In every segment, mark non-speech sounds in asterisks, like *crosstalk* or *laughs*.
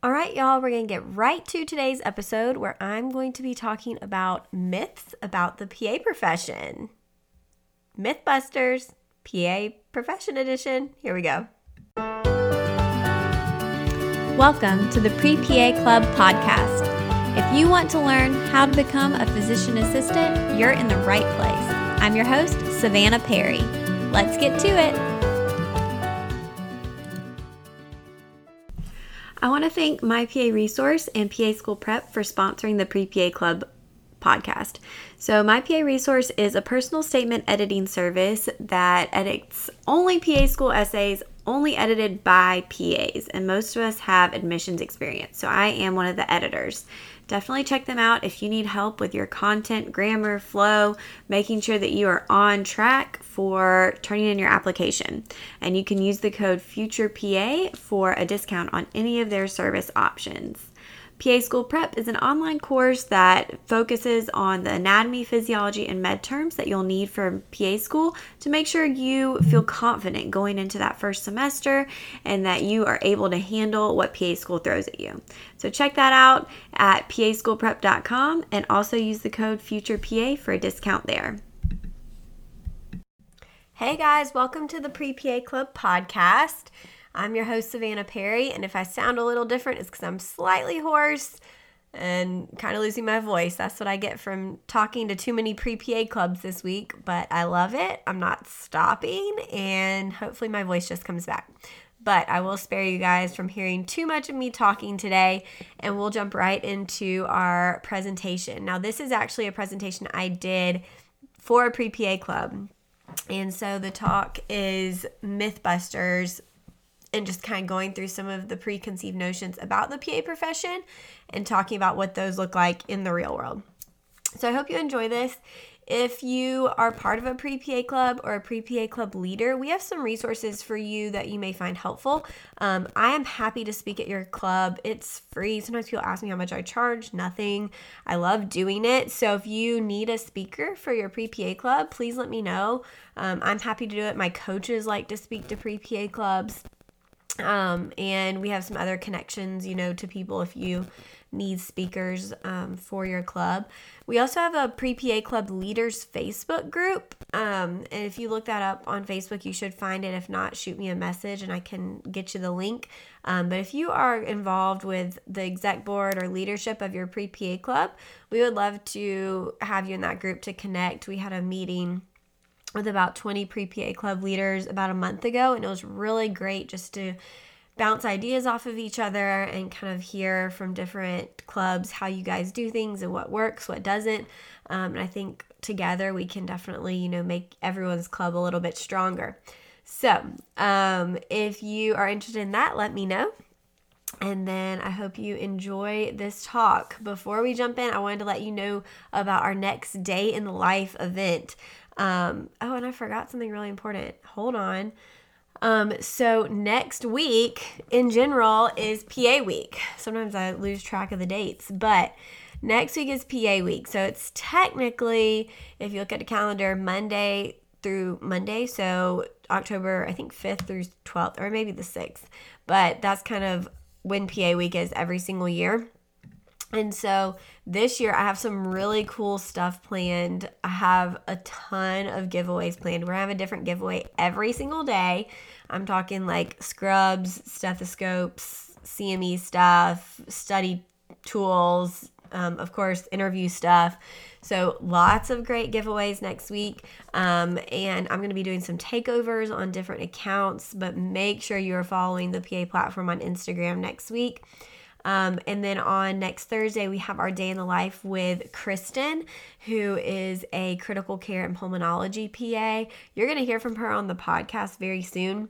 All right, y'all, we're going to get right to today's episode where I'm going to be talking about myths about the PA profession. Mythbusters, PA Profession Edition. Here we go. Welcome to the Pre PA Club podcast. If you want to learn how to become a physician assistant, you're in the right place. I'm your host, Savanna Perry. Let's get to it. I want to thank My PA Resource and PA School Prep for sponsoring the Pre PA Club podcast. So, My PA Resource is a personal statement editing service that edits only PA school essays, only edited by PAs, and most of us have admissions experience. So, I am one of the editors definitely check them out if you need help with your content, grammar, flow, making sure that you are on track for turning in your application. And you can use the code FUTUREPA for a discount on any of their service options. PA School Prep is an online course that focuses on the anatomy, physiology, and med terms that you'll need for PA school to make sure you feel confident going into that first semester and that you are able to handle what PA school throws at you. So check that out at paschoolprep.com and also use the code FUTUREPA for a discount there. Hey guys, welcome to the Pre PA Club podcast. I'm your host, Savanna Perry, and if I sound a little different, it's because I'm slightly hoarse and kind of losing my voice. That's what I get from talking to too many pre PA clubs this week, but I love it. I'm not stopping, and hopefully, my voice just comes back. But I will spare you guys from hearing too much of me talking today, and we'll jump right into our presentation. Now, this is actually a presentation I did for a pre PA club. And so the talk is Mythbusters and just kind of going through some of the preconceived notions about the PA profession and talking about what those look like in the real world. So I hope you enjoy this. If you are part of a pre PA club or a pre PA club leader, we have some resources for you that you may find helpful. Um, I am happy to speak at your club. It's free. Sometimes people ask me how much I charge. Nothing. I love doing it. So if you need a speaker for your pre PA club, please let me know. Um, I'm happy to do it. My coaches like to speak to pre PA clubs. Um, and we have some other connections, you know, to people if you need speakers um, for your club. We also have a pre PA Club Leaders Facebook group. Um, and if you look that up on Facebook, you should find it. If not, shoot me a message and I can get you the link. Um, but if you are involved with the exec board or leadership of your pre PA club, we would love to have you in that group to connect. We had a meeting with about 20 pre PA club leaders about a month ago, and it was really great just to bounce ideas off of each other and kind of hear from different clubs how you guys do things and what works, what doesn't. Um, and I think together we can definitely, you know, make everyone's club a little bit stronger. So, um, if you are interested in that, let me know. And then I hope you enjoy this talk. Before we jump in, I wanted to let you know about our next day in the life event. Um, oh, and I forgot something really important. Hold on. Um, so next week in general is PA week. Sometimes I lose track of the dates, but next week is PA week. So it's technically, if you look at the calendar, Monday through Monday. So October, I think 5th through 12th, or maybe the 6th. But that's kind of when PA week is every single year. And so this year I have some really cool stuff planned. I have a ton of giveaways planned. We're gonna have a different giveaway every single day. I'm talking like scrubs, stethoscopes, CME stuff, study tools, um, of course, interview stuff. So lots of great giveaways next week. Um, and I'm going to be doing some takeovers on different accounts, but make sure you are following the PA platform on Instagram next week. Um, and then on next Thursday, we have our day in the life with Kristen, who is a critical care and pulmonology PA. You're going to hear from her on the podcast very soon.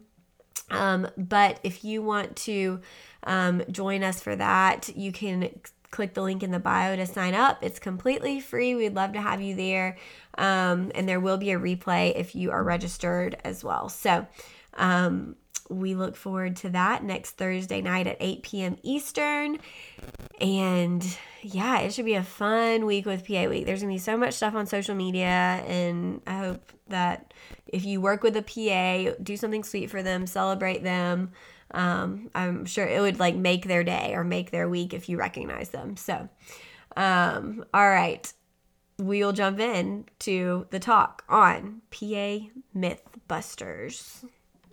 Um, but if you want to um, join us for that, you can click the link in the bio to sign up. It's completely free. We'd love to have you there. Um, and there will be a replay if you are registered as well. So, um, we look forward to that next Thursday night at 8 p.m. Eastern. And yeah, it should be a fun week with PA Week. There's going to be so much stuff on social media. And I hope that if you work with a PA, do something sweet for them, celebrate them. Um, I'm sure it would like make their day or make their week if you recognize them. So, um, all right, we'll jump in to the talk on PA Mythbusters.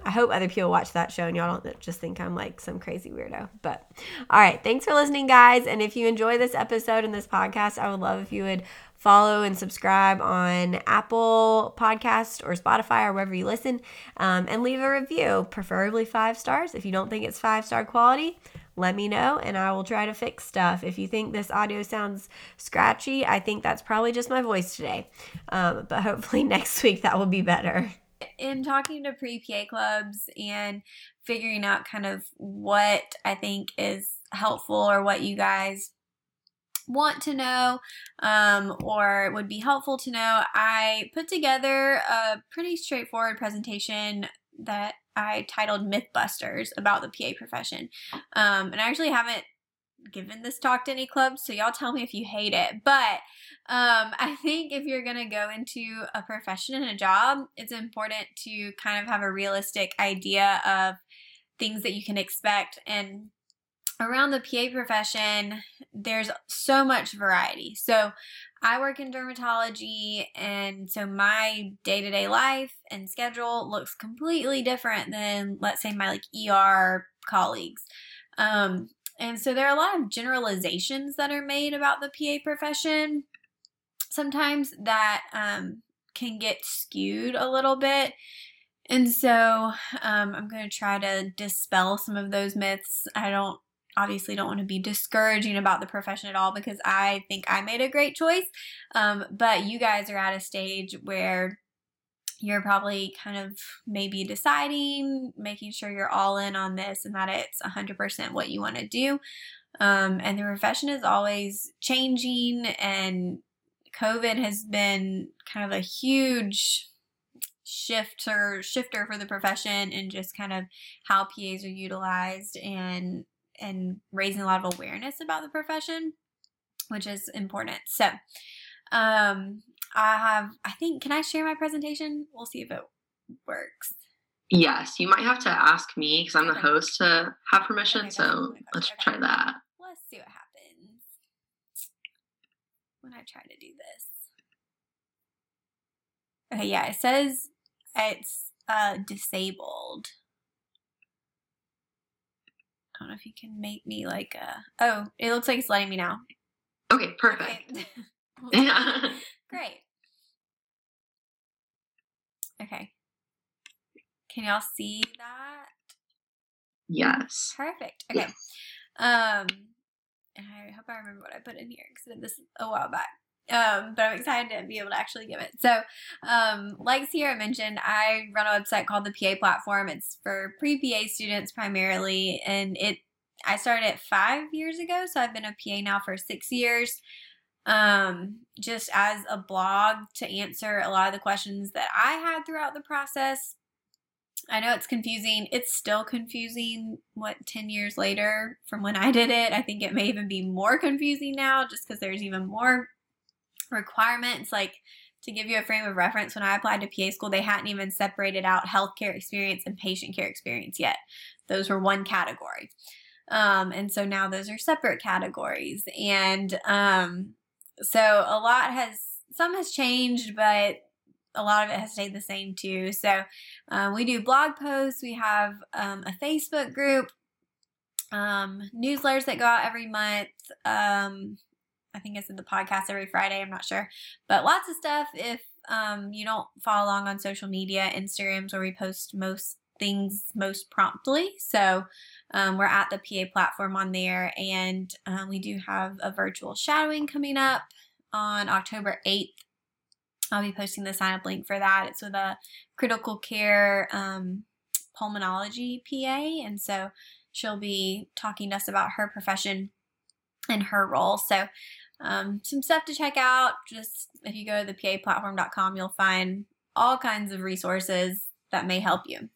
I hope other people watch that show and y'all don't just think I'm like some crazy weirdo. But all right, thanks for listening, guys. And if you enjoy this episode and this podcast, I would love if you would follow and subscribe on Apple Podcast or Spotify or wherever you listen, um, and leave a review, preferably five stars. If you don't think it's five star quality, let me know and I will try to fix stuff. If you think this audio sounds scratchy, I think that's probably just my voice today. Um, but hopefully *laughs* next week that will be better in talking to pre PA clubs and figuring out kind of what I think is helpful or what you guys want to know um, or would be helpful to know, I put together a pretty straightforward presentation that I titled Mythbusters about the PA profession. Um, and I actually haven't given this talk to any clubs, so y'all tell me if you hate it. But um, *laughs* I think if you're going to go into a profession and a job, it's important to kind of have a realistic idea of things that you can expect. And around the PA profession, there's so much variety. So I work in dermatology, and so my day to day life and schedule looks completely different than, let's say, my like ER colleagues. Um, and so there are a lot of generalizations that are made about the PA profession sometimes that um, can get skewed a little bit. And so um, I'm going to try to dispel some of those myths. I don't obviously don't want to be discouraging about the profession at all because I think I made a great choice. Um, but you guys are at a stage where you're probably kind of maybe deciding, making sure you're all in on this and that it's 100% what you want to do. Um, and the profession is always changing, and COVID has been kind of a huge shifter shifter for the profession and just kind of how PAs are utilized and and raising a lot of awareness about the profession, which is important. So, um, I have, I think, can I share my presentation? We'll see if it works. Yes, you might have to ask me because I'm the host to have permission. Okay, so let's okay. try that. Let's see what happens when I try to do this. Okay, yeah, it says it's uh, disabled. I don't know if you can make me like a. Oh, it looks like it's letting me now. Okay, perfect. Okay. *laughs* *laughs* Great. Okay. Can y'all see that? Yes. Perfect. Okay. Yes. Um, I hope I remember what I put in here because I did this a while back. Um, but I'm excited to be able to actually give it. So, um, like Sierra mentioned, I run a website called the PA Platform. It's for pre PA students primarily, and it I started it five years ago, so I've been a PA now for six years um, just as a blog to answer a lot of the questions that I had throughout the process. I know it's confusing. It's still confusing, what, 10 years later from when I did it. I think it may even be more confusing now just because there's even more requirements. Like, to give you a frame of reference, when I applied to PA school, they hadn't even separated out healthcare experience and patient care experience yet. Those were one category. Um, and so now those are separate categories. And um, so a lot has some has changed, but a lot of it has stayed the same too. So um, we do blog posts. We have um, a Facebook group, um, newsletters that go out every month. Um, I think it's in the podcast every Friday. I'm not sure, but lots of stuff. If um, you don't follow along on social media, Instagrams where we post most things most promptly. So um, we're at the PA platform on there, and um, we do have a virtual shadowing coming up on October 8th. I'll be posting the sign up link for that. It's with a critical care um, pulmonology PA, and so she'll be talking to us about her profession and her role. So, um, some stuff to check out. Just if you go to the PAplatform.com, you'll find all kinds of resources that may help you.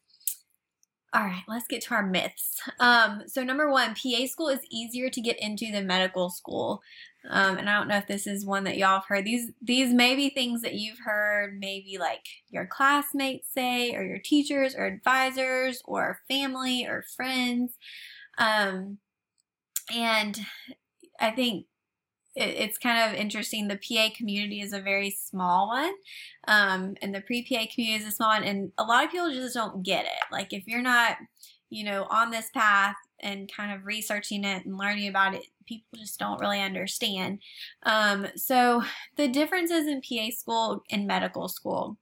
All right, let's get to our myths. Um, so number one, PA school is easier to get into than medical school. Um, and I don't know if this is one that y'all have heard. These these may be things that you've heard, maybe like your classmates say, or your teachers, or advisors, or family, or friends. Um, and I think it, it's kind of interesting. The PA community is a very small one, um, and the pre PA community is a small one, and a lot of people just don't get it. Like if you're not, you know, on this path and kind of researching it and learning about it, people just don't really understand. Um, so the differences in PA school and medical school.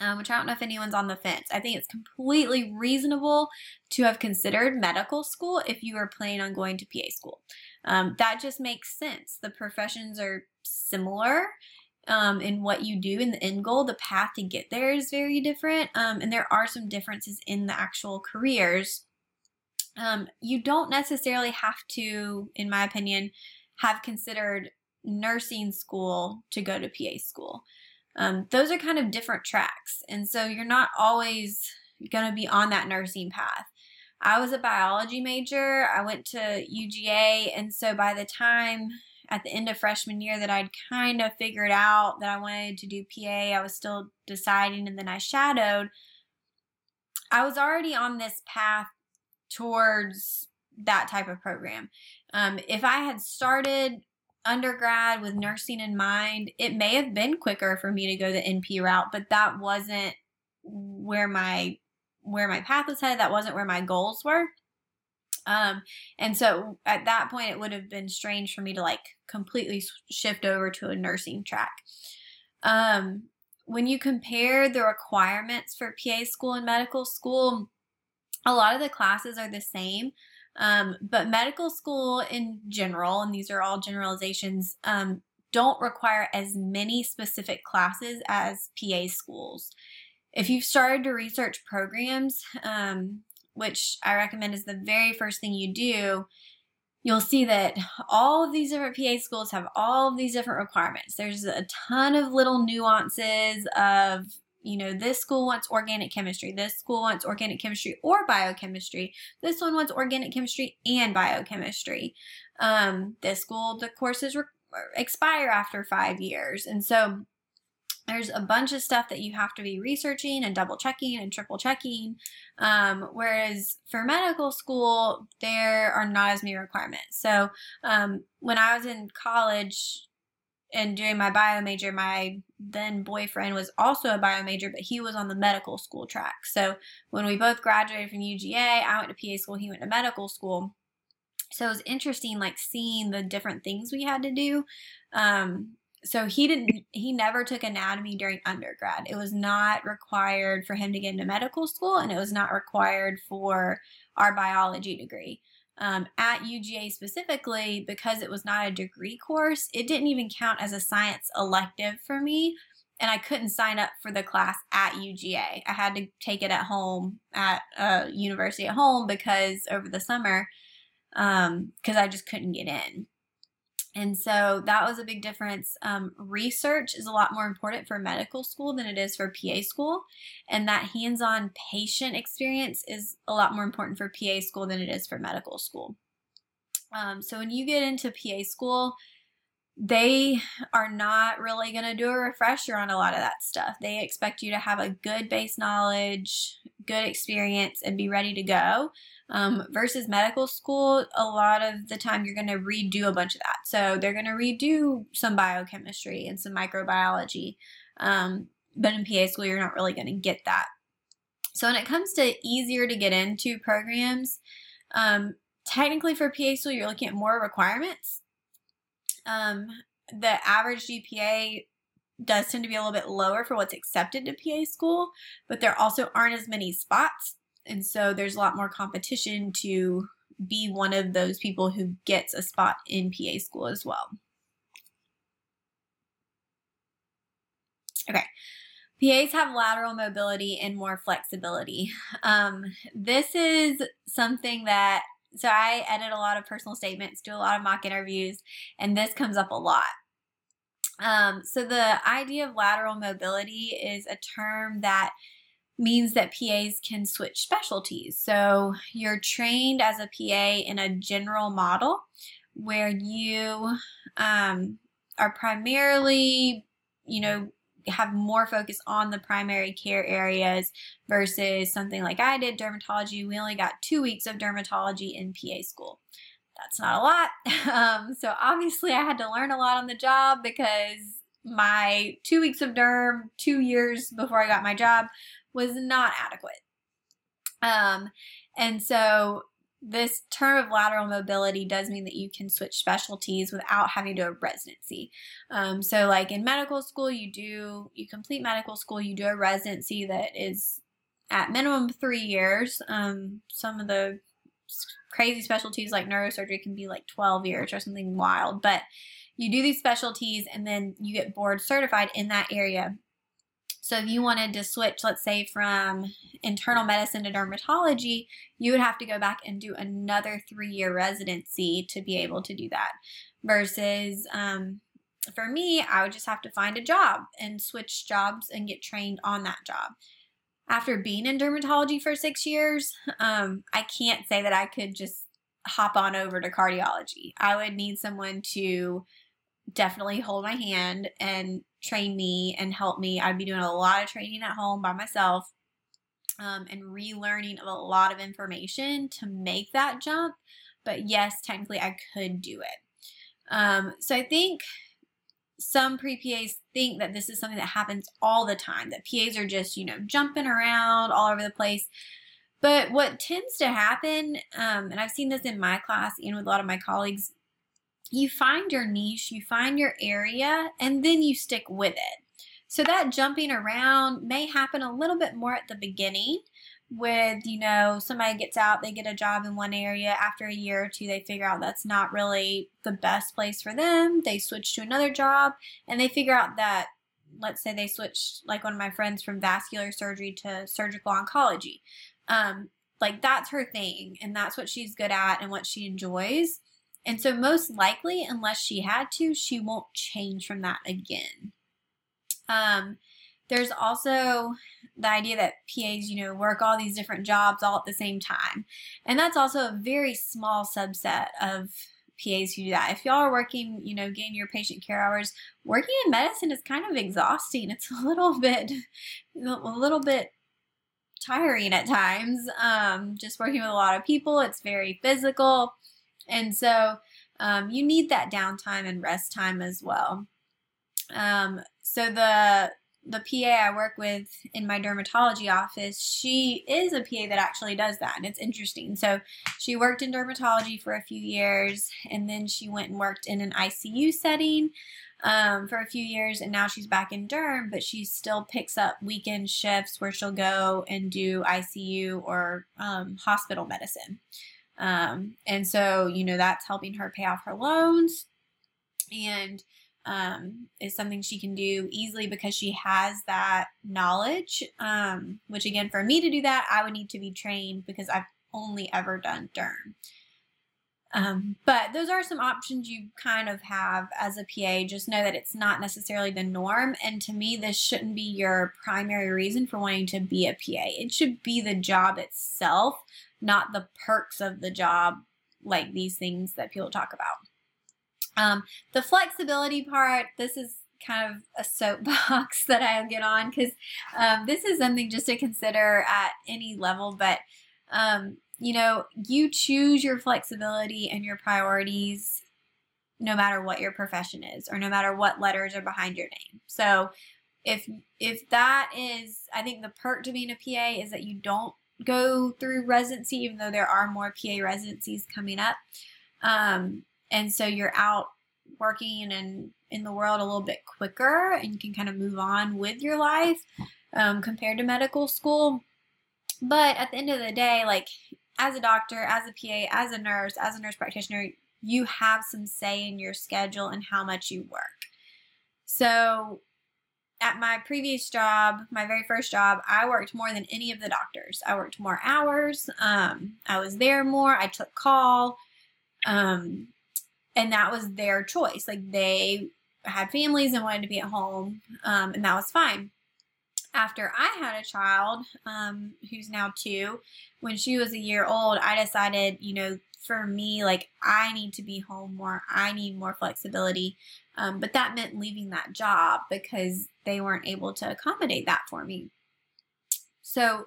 Um, which I don't know if anyone's on the fence. I think it's completely reasonable to have considered medical school if you are planning on going to PA school. Um, that just makes sense. The professions are similar um, in what you do in the end goal. The path to get there is very different, um, and there are some differences in the actual careers. Um, you don't necessarily have to, in my opinion, have considered nursing school to go to PA school. Um, those are kind of different tracks, and so you're not always going to be on that nursing path. I was a biology major. I went to UGA, and so by the time at the end of freshman year that I'd kind of figured out that I wanted to do PA, I was still deciding, and then I shadowed. I was already on this path towards that type of program. Um, if I had started undergrad with nursing in mind, it may have been quicker for me to go the NP route, but that wasn't where my where my path was headed. That wasn't where my goals were. Um, and so at that point, it would have been strange for me to like completely shift over to a nursing track. Um, when you compare the requirements for PA school and medical school, a lot of the classes are the same. Um, but medical school in general, and these are all generalizations, um, don't require as many specific classes as PA schools if you've started to research programs, um, which I recommend is the very first thing you do, you'll see that all of these different PA schools have all of these different requirements. There's a ton of little nuances of, you know, this school wants organic chemistry, this school wants organic chemistry or biochemistry, this one wants organic chemistry and biochemistry. Um, this school, the courses re- expire after five years. And so there's a bunch of stuff that you have to be researching and double checking and triple checking. Um, whereas for medical school, there are not as many requirements. So um, when I was in college and doing my bio major, my then boyfriend was also a bio major, but he was on the medical school track. So when we both graduated from UGA, I went to PA school, he went to medical school. So it was interesting, like seeing the different things we had to do. Um, so he didn't he never took anatomy during undergrad. It was not required for him to get into medical school and it was not required for our biology degree. Um, at uga specifically because it was not a degree course it didn't even count as a science elective for me and i couldn't sign up for the class at uga i had to take it at home at a university at home because over the summer because um, i just couldn't get in and so that was a big difference. Um, research is a lot more important for medical school than it is for PA school. And that hands on patient experience is a lot more important for PA school than it is for medical school. Um, so when you get into PA school, they are not really going to do a refresher on a lot of that stuff. They expect you to have a good base knowledge, good experience, and be ready to go. Um, versus medical school, a lot of the time you're going to redo a bunch of that. So they're going to redo some biochemistry and some microbiology. Um, but in PA school, you're not really going to get that. So when it comes to easier to get into programs, um, technically for PA school, you're looking at more requirements. Um, the average GPA does tend to be a little bit lower for what's accepted to PA school, but there also aren't as many spots. And so there's a lot more competition to be one of those people who gets a spot in PA school as well. Okay. PAs have lateral mobility and more flexibility. Um, this is something that, so I edit a lot of personal statements, do a lot of mock interviews, and this comes up a lot. Um, so the idea of lateral mobility is a term that means that PAs can switch specialties. So you're trained as a PA in a general model where you um, are primarily, you know, have more focus on the primary care areas versus something like I did dermatology. We only got two weeks of dermatology in PA school. That's not a lot. *laughs* Um, so obviously, I had to learn a lot on the job because my two weeks of derm, two years before I got my job, was not adequate. Um, and so this term of lateral mobility does mean that you can switch specialties without having to do a residency. Um, so, like in medical school, you do you complete medical school, you do a residency that is at minimum three years. Um, some of the crazy specialties like neurosurgery can be like 12 years or something wild, but you do these specialties and then you get board certified in that area so if you wanted to switch, let's say from internal medicine to dermatology, you would have to go back and do another three year residency to be able to do that. Versus um, for me, I would just have to find a job and switch jobs and get trained on that job. After being in dermatology for six years, um, I can't say that I could just hop on over to cardiology. I would need someone to definitely hold my hand and train me and help me. I'd be doing a lot of training at home by myself um, and relearning a lot of information to make that jump. But yes, technically, I could do it. Um, so I think some pre PAs think that this is something that happens all the time, that PAs are just, you know, jumping around all over the place. But what tends to happen, um, and I've seen this in my class and with a lot of my colleagues, you find your niche, you find your area, and then you stick with it. So that jumping around may happen a little bit more at the beginning with, you know, somebody gets out, they get a job in one area. After a year or two, they figure out that's not really the best place for them. They switch to another job and they figure out that, let's say they switched, like one of my friends from vascular surgery to surgical oncology. Um, like that's her thing and that's what she's good at and what she enjoys. And so, most likely, unless she had to, she won't change from that again. Um, there's also the idea that PAs, you know, work all these different jobs all at the same time. And that's also a very small subset of PAs who do that. If y'all are working, you know, getting your patient care hours, working in medicine is kind of exhausting. It's a little *laughs* bit, a little bit tiring at times. Um, just working with a lot of people, it's very physical. And so um, you need that downtime and rest time as well. Um, so the the PA I work with in my dermatology office, she is a PA that actually does that, and it's interesting. So she worked in dermatology for a few years, and then she went and worked in an ICU setting um, for a few years, and now she's back in derm, but she still picks up weekend shifts where she'll go and do ICU or um, hospital medicine. Um, and so, you know, that's helping her pay off her loans and um, is something she can do easily because she has that knowledge. Um, which, again, for me to do that, I would need to be trained because I've only ever done derm. Um, but those are some options you kind of have as a PA. Just know that it's not necessarily the norm. And to me, this shouldn't be your primary reason for wanting to be a PA. It should be the job itself not the perks of the job like these things that people talk about. Um, the flexibility part, this is kind of a soapbox *laughs* that I get on because um, this is something just to consider at any level. But, um, you know, you choose your flexibility and your priorities no matter what your profession is or no matter what letters are behind your name. So, if if that is i think the perk to being a pa is that you don't go through residency, even though there are more PA residencies coming up. Um, and so you're out working and in the world a little bit quicker and you can kind of move on with your life um, compared to medical school. But at the end of the day, like as a doctor, as a PA, as a nurse, as a nurse practitioner, you have some say in your schedule and how much you work. So at my previous job, my very first job, I worked more than any of the doctors. I worked more hours. Um, I was there more. I took call. Um, and that was their choice. Like they had families and wanted to be at home, um, and that was fine. after I had a child, um, who's now two, when she was a year old, I decided, you know, for me, like I need to be home more. I need more flexibility. Um, but that meant leaving that job because they weren't able to accommodate that for me. So,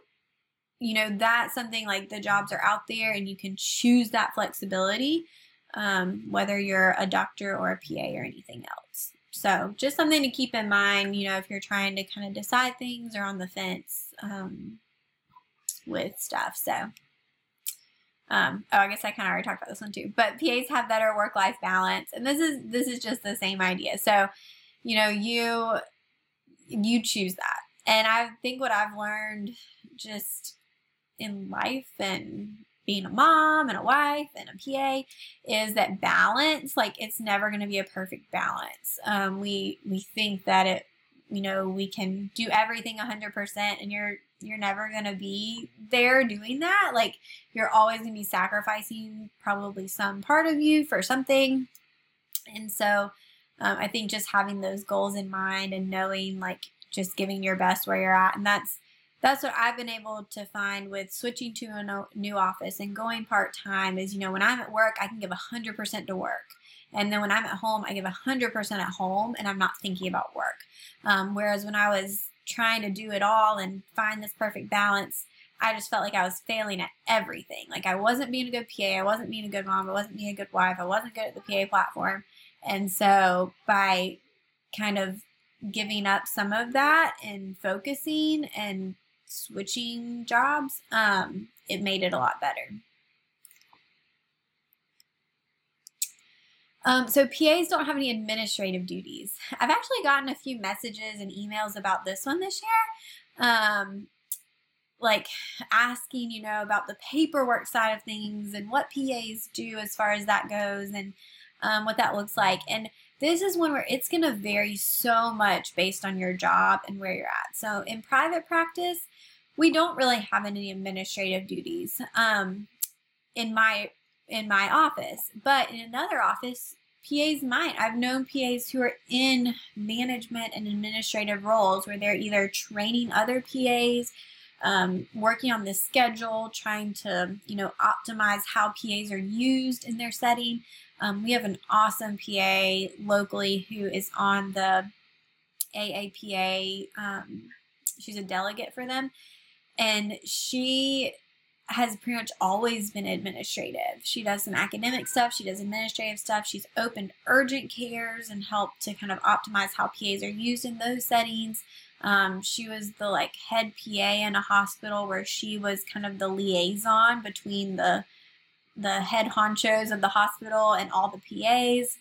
you know, that's something like the jobs are out there and you can choose that flexibility, um, whether you're a doctor or a PA or anything else. So, just something to keep in mind, you know, if you're trying to kind of decide things or on the fence um, with stuff. So, um, oh, I guess I kind of already talked about this one too. But PAs have better work-life balance, and this is this is just the same idea. So, you know, you you choose that, and I think what I've learned just in life and being a mom and a wife and a PA is that balance, like it's never going to be a perfect balance. Um, we we think that it, you know, we can do everything 100% and you're you're never going to be there doing that. Like you're always going to be sacrificing probably some part of you for something. And so um, I think just having those goals in mind and knowing like just giving your best where you're at and that's that's what I've been able to find with switching to a new office and going part time is, you know, when I'm at work, I can give 100% to work. And then when I'm at home, I give 100% at home and I'm not thinking about work. Um, whereas when I was trying to do it all and find this perfect balance, I just felt like I was failing at everything. Like I wasn't being a good PA, I wasn't being a good mom, I wasn't being a good wife, I wasn't good at the PA platform. And so by kind of giving up some of that and focusing and switching jobs, um, it made it a lot better. Um, so PAs don't have any administrative duties. I've actually gotten a few messages and emails about this one this year. Um, like asking, you know, about the paperwork side of things and what PAs do as far as that goes and um, what that looks like. And this is one where it's going to vary so much based on your job and where you're at. So in private practice, we don't really have any administrative duties um, in my in my office, but in another office, PAs might. I've known PAs who are in management and administrative roles where they're either training other PAs, um, working on the schedule, trying to you know optimize how PAs are used in their setting. Um, we have an awesome PA locally who is on the AAPA. Um, she's a delegate for them, and she has pretty much always been administrative. She does some academic stuff, she does administrative stuff. She's opened urgent cares and helped to kind of optimize how PAs are used in those settings. Um, she was the like head PA in a hospital where she was kind of the liaison between the the head honchos of the hospital and all the PAs.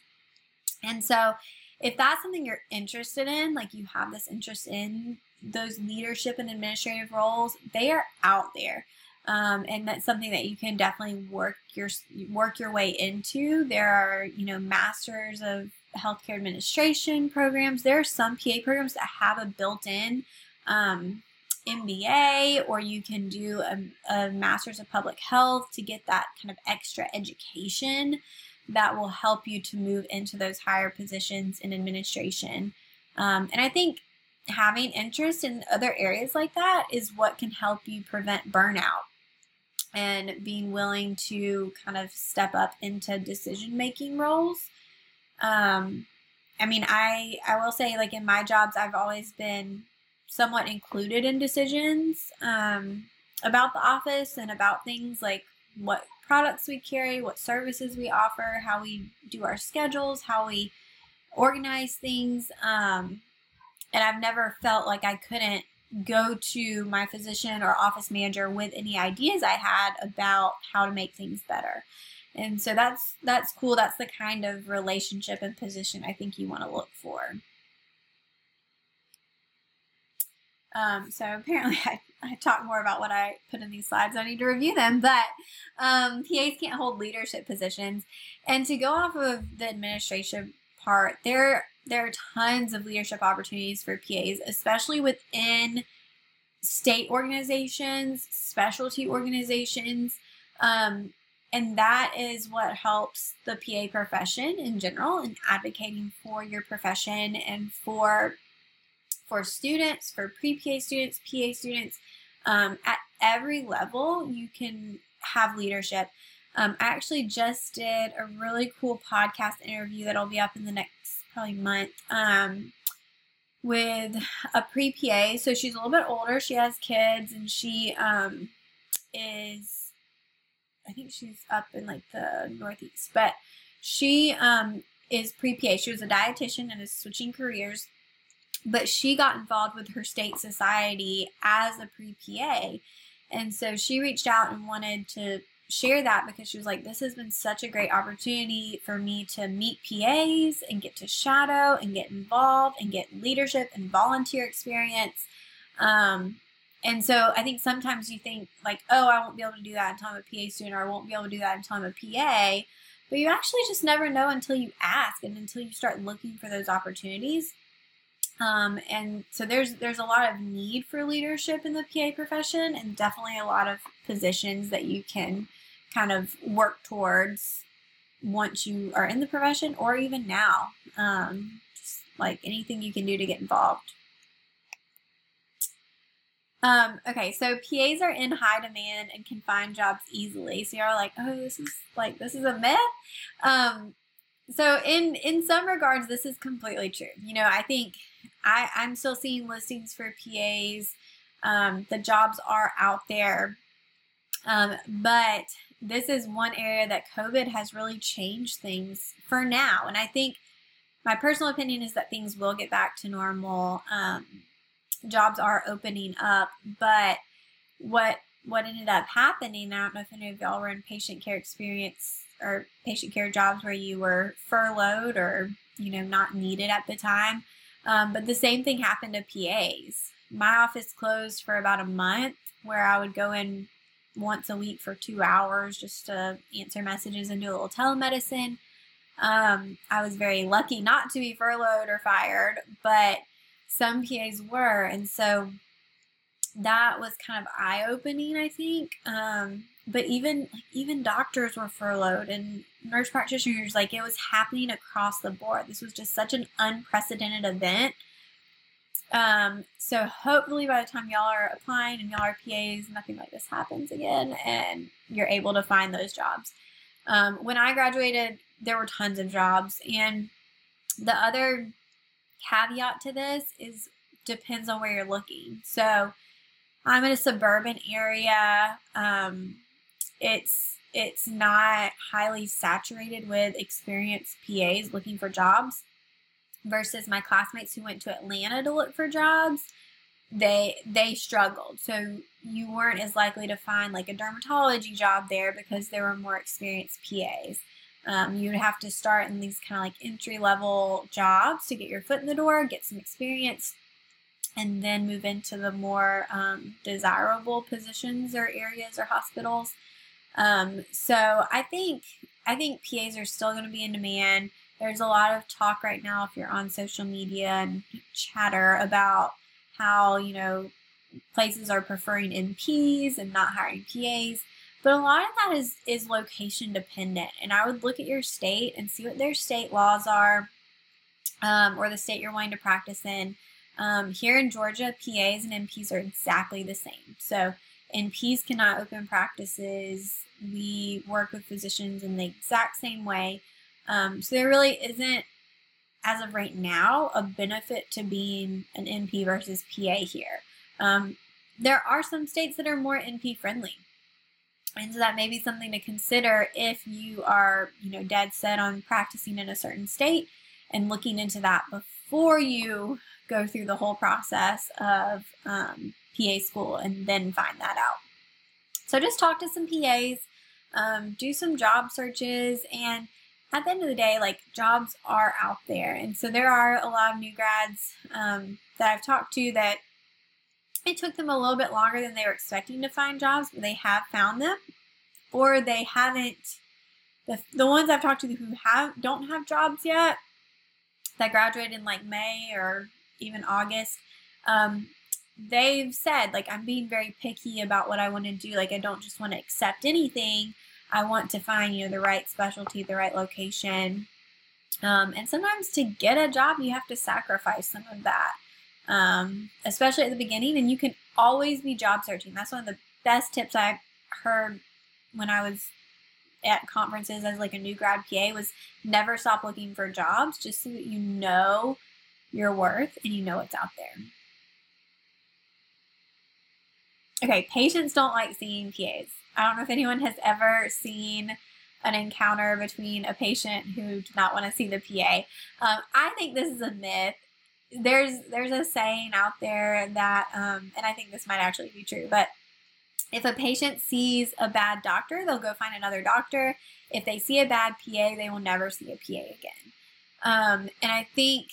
And so if that's something you're interested in, like you have this interest in those leadership and administrative roles, they are out there. Um, and that's something that you can definitely work your work your way into. There are, you know, masters of healthcare administration programs. There are some PA programs that have a built-in um, MBA, or you can do a, a master's of public health to get that kind of extra education that will help you to move into those higher positions in administration. Um, and I think having interest in other areas like that is what can help you prevent burnout and being willing to kind of step up into decision making roles. Um, I mean, I I will say like in my jobs, I've always been somewhat included in decisions um, about the office and about things like what products we carry, what services we offer, how we do our schedules, how we organize things. Um, and I've never felt like I couldn't go to my physician or office manager with any ideas I had about how to make things better. And so that's that's cool. That's the kind of relationship and position I think you want to look for. Um, so apparently *laughs* I, I talk more about what I put in these slides. I need to review them, but um, PAs can't hold leadership positions. And to go off of the administration part, there there are tons of leadership opportunities for PAs, especially within state organizations, specialty organizations. Um, and that is what helps the PA profession in general in advocating for your profession and for for students, for pre PA students, PA students. Um, at every level, you can have leadership. Um, I actually just did a really cool podcast interview that'll be up in the next probably month um, with a pre PA. So she's a little bit older. She has kids, and she um, is, I think she's up in like the Northeast, but she um, is pre PA. She was a dietitian and is switching careers, but she got involved with her state society as a pre PA. And so she reached out and wanted to share that because she was like, this has been such a great opportunity for me to meet PAs and get to shadow and get involved and get leadership and volunteer experience. Um, and so I think sometimes you think like, oh, I won't be able to do that until I'm a PA or I won't be able to do that until I'm a PA. But you actually just never know until you ask and until you start looking for those opportunities. Um, and so there's there's a lot of need for leadership in the PA profession, and definitely a lot of positions that you can kind of work towards once you are in the profession, or even now. Um, just like anything you can do to get involved. Um, okay, so PAs are in high demand and can find jobs easily. So you're like, oh, this is like this is a myth. Um, so in in some regards, this is completely true. You know, I think I I'm still seeing listings for PAs. Um, the jobs are out there, um, but this is one area that COVID has really changed things for now. And I think my personal opinion is that things will get back to normal. Um, jobs are opening up, but what what ended up happening, I don't know if any of y'all were in patient care experience or patient care jobs where you were furloughed or, you know, not needed at the time. Um, but the same thing happened to PAs. My office closed for about a month where I would go in once a week for two hours just to answer messages and do a little telemedicine. Um, I was very lucky not to be furloughed or fired, but some PAs were. And so that was kind of eye opening, I think. Um, but even even doctors were furloughed and nurse practitioners, like it was happening across the board. This was just such an unprecedented event. Um, so hopefully by the time y'all are applying and y'all are PAs, nothing like this happens again and you're able to find those jobs. Um, when I graduated, there were tons of jobs and the other caveat to this is depends on where you're looking. So I'm in a suburban area. Um, it's it's not highly saturated with experienced PAs looking for jobs versus my classmates who went to Atlanta to look for jobs. They they struggled. So you weren't as likely to find like a dermatology job there because there were more experienced PAs. Um, you would have to start in these kind of like entry level jobs to get your foot in the door, get some experience, and then move into the more um, desirable positions or areas or hospitals. Um, so I think I think PAs are still going to be in demand. There's a lot of talk right now if you're on social media and chatter about how you know places are preferring NPs and not hiring PAs. But a lot of that is is location dependent, and I would look at your state and see what their state laws are, um, or the state you're wanting to practice in. Um, here in Georgia, PAs and NPs are exactly the same. So NPs cannot open practices. We work with physicians in the exact same way. Um, so there really isn't, as of right now, a benefit to being an NP versus PA here. Um, there are some states that are more NP friendly. And so that may be something to consider if you are, you know, dead set on practicing in a certain state and looking into that before you go through the whole process of um, PA school and then find that out. So just talk to some PAs, um, do some job searches, and at the end of the day, like jobs are out there. And so there are a lot of new grads um, that I've talked to that it took them a little bit longer than they were expecting to find jobs, but they have found them, or they haven't. The, the ones I've talked to who have don't have jobs yet that graduated in like May or even August, um, they've said like I'm being very picky about what I want to do. Like I don't just want to accept anything. I want to find you know the right specialty, the right location. Um, and sometimes to get a job, you have to sacrifice some of that. um, especially at the beginning. And you can always be job searching. That's one of the best tips I heard when I was at conferences as like a new grad PA was never stop looking for jobs just so that you know your worth and you know it's out there. Okay, patients don't like seeing PAs. I don't know if anyone has ever seen an encounter between a patient who did not want to see the PA. Um, I think this is a myth. There's there's a saying out there that, um, and I think this might actually be true, but if a patient sees a bad doctor, they'll go find another doctor. If they see a bad PA, they will never see a PA again. Um, and I think,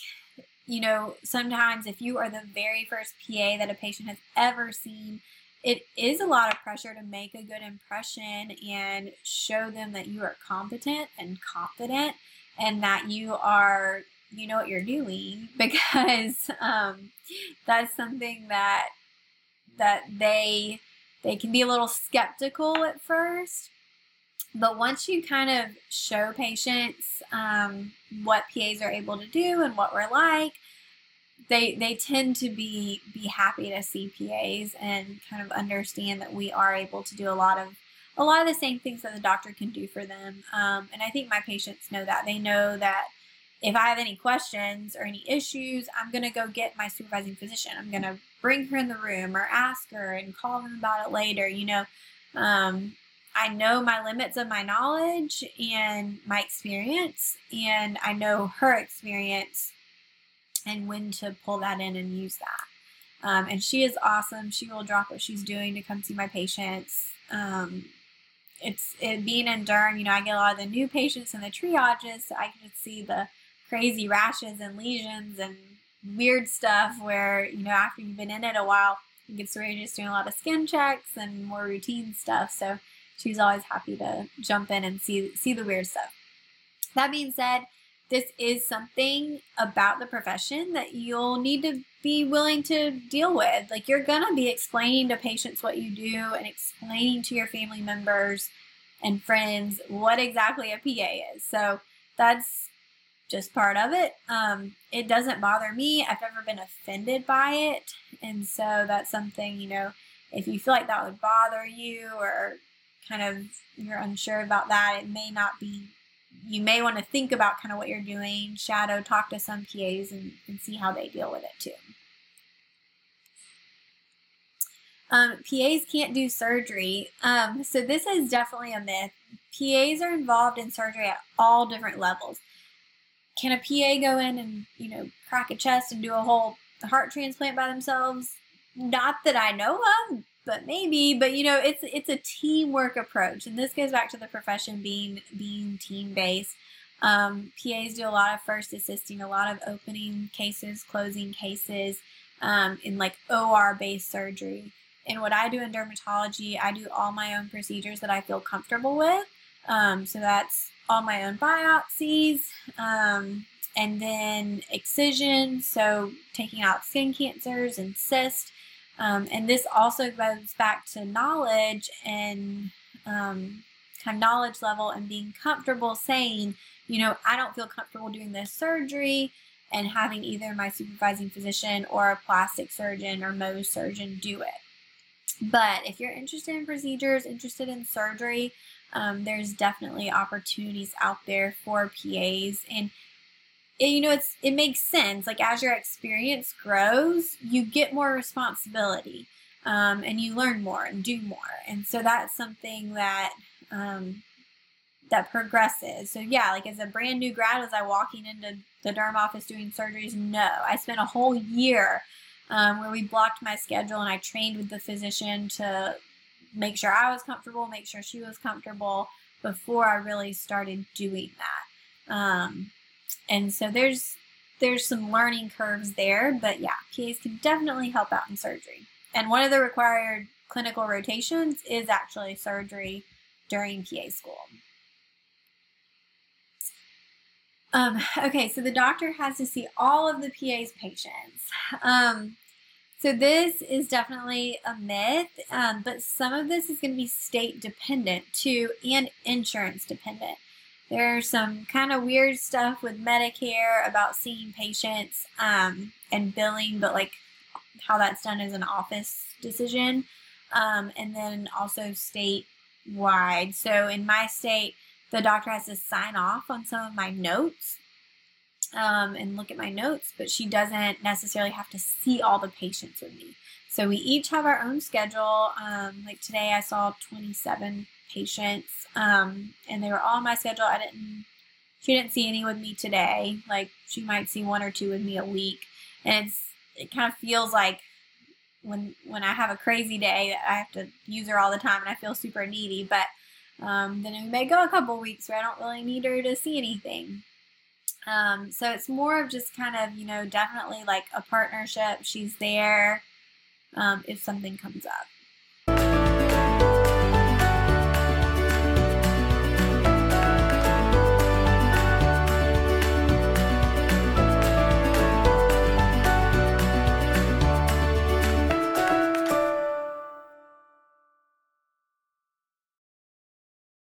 you know, sometimes if you are the very first PA that a patient has ever seen, it is a lot of pressure to make a good impression and show them that you are competent and confident and that you are you know what you're doing. *laughs* Because um, that's something that that they they can be a little skeptical at first. But once you kind of show patients um, what PAs are able to do and what we're like, they they tend to be be happy to see PAs and kind of understand that we are able to do a lot of a lot of the same things that the doctor can do for them. Um, and I think my patients know that they know that if I have any questions or any issues, I'm gonna go get my supervising physician. I'm gonna bring her in the room or ask her and call them about it later. You know, um, I know my limits of my knowledge and my experience, and I know her experience and when to pull that in and use that. Um, and she is awesome. She will drop what she's doing to come see my patients. Um, it's it being in Durham, you know, I get a lot of the new patients and the triages, so I can see the crazy rashes and lesions and weird stuff where, you know, after you've been in it a while, you get started just doing a lot of skin checks and more routine stuff. So she's always happy to jump in and see see the weird stuff. That being said, this is something about the profession that you'll need to be willing to deal with. Like you're going to be explaining to patients what you do and explaining to your family members and friends what exactly a PA is. So that's just part of it. Um, it doesn't bother me. I've never been offended by it. And so that's something, you know, if you feel like that would bother you or kind of you're unsure about that, it may not be you may want to think about kind of what you're doing, shadow, talk to some PAs and, and see how they deal with it too. Um, PAs can't do surgery. Um, so this is definitely a myth. PAs are involved in surgery at all different levels. Can a PA go in and, you know, crack a chest and do a whole heart transplant by themselves? Not that I know of, but maybe but you know it's it's a teamwork approach. And this goes back to the profession being being team based um, pas do a lot of first assisting a lot of opening cases closing cases um, in like or based surgery. And what i do in dermatology i do all my own procedures that i feel comfortable with. Um, so that's all my own biopsies um, and then excision. So taking out skin cancers and cysts um, and this also goes back to knowledge and um, kind of knowledge level and being comfortable saying, you know, I don't feel comfortable doing this surgery and having either my supervising physician or a plastic surgeon or Mohs surgeon do it. But if you're interested in procedures, interested in surgery, um, there's definitely opportunities out there for PAs. And you know it's it makes sense. Like as your experience grows you get more responsibility um, and you learn more and do more. And so that's something that um, that progresses. So yeah like as a brand new grad was i walking into the derm office doing surgeries? No. I spent a whole year um, where we blocked my schedule and i trained with the physician to make sure i was comfortable make sure she was comfortable before i really started doing that. Um, and so there's there's some learning curves there, but yeah, PAs can definitely help out in surgery. And one of the required clinical rotations is actually surgery during PA school. Um, okay, so the doctor has to see all of the PA's patients. Um, so this is definitely a myth, um, but some of this is going to be state dependent too and insurance dependent. There's some kind of weird stuff with Medicare about seeing patients um, and billing, but like how that's done is an office decision. Um, and then also statewide. So in my state, the doctor has to sign off on some of my notes um, and look at my notes, but she doesn't necessarily have to see all the patients with me. So we each have our own schedule. Um, like today, I saw 27 patients, um, and they were all on my schedule. I didn't, she didn't see any with me today. Like she might see one or two with me a week, and it's it kind of feels like when when I have a crazy day, I have to use her all the time, and I feel super needy. But um, then we may go a couple weeks where I don't really need her to see anything. Um, so it's more of just kind of, you know, definitely like a partnership. She's there um, if something comes up.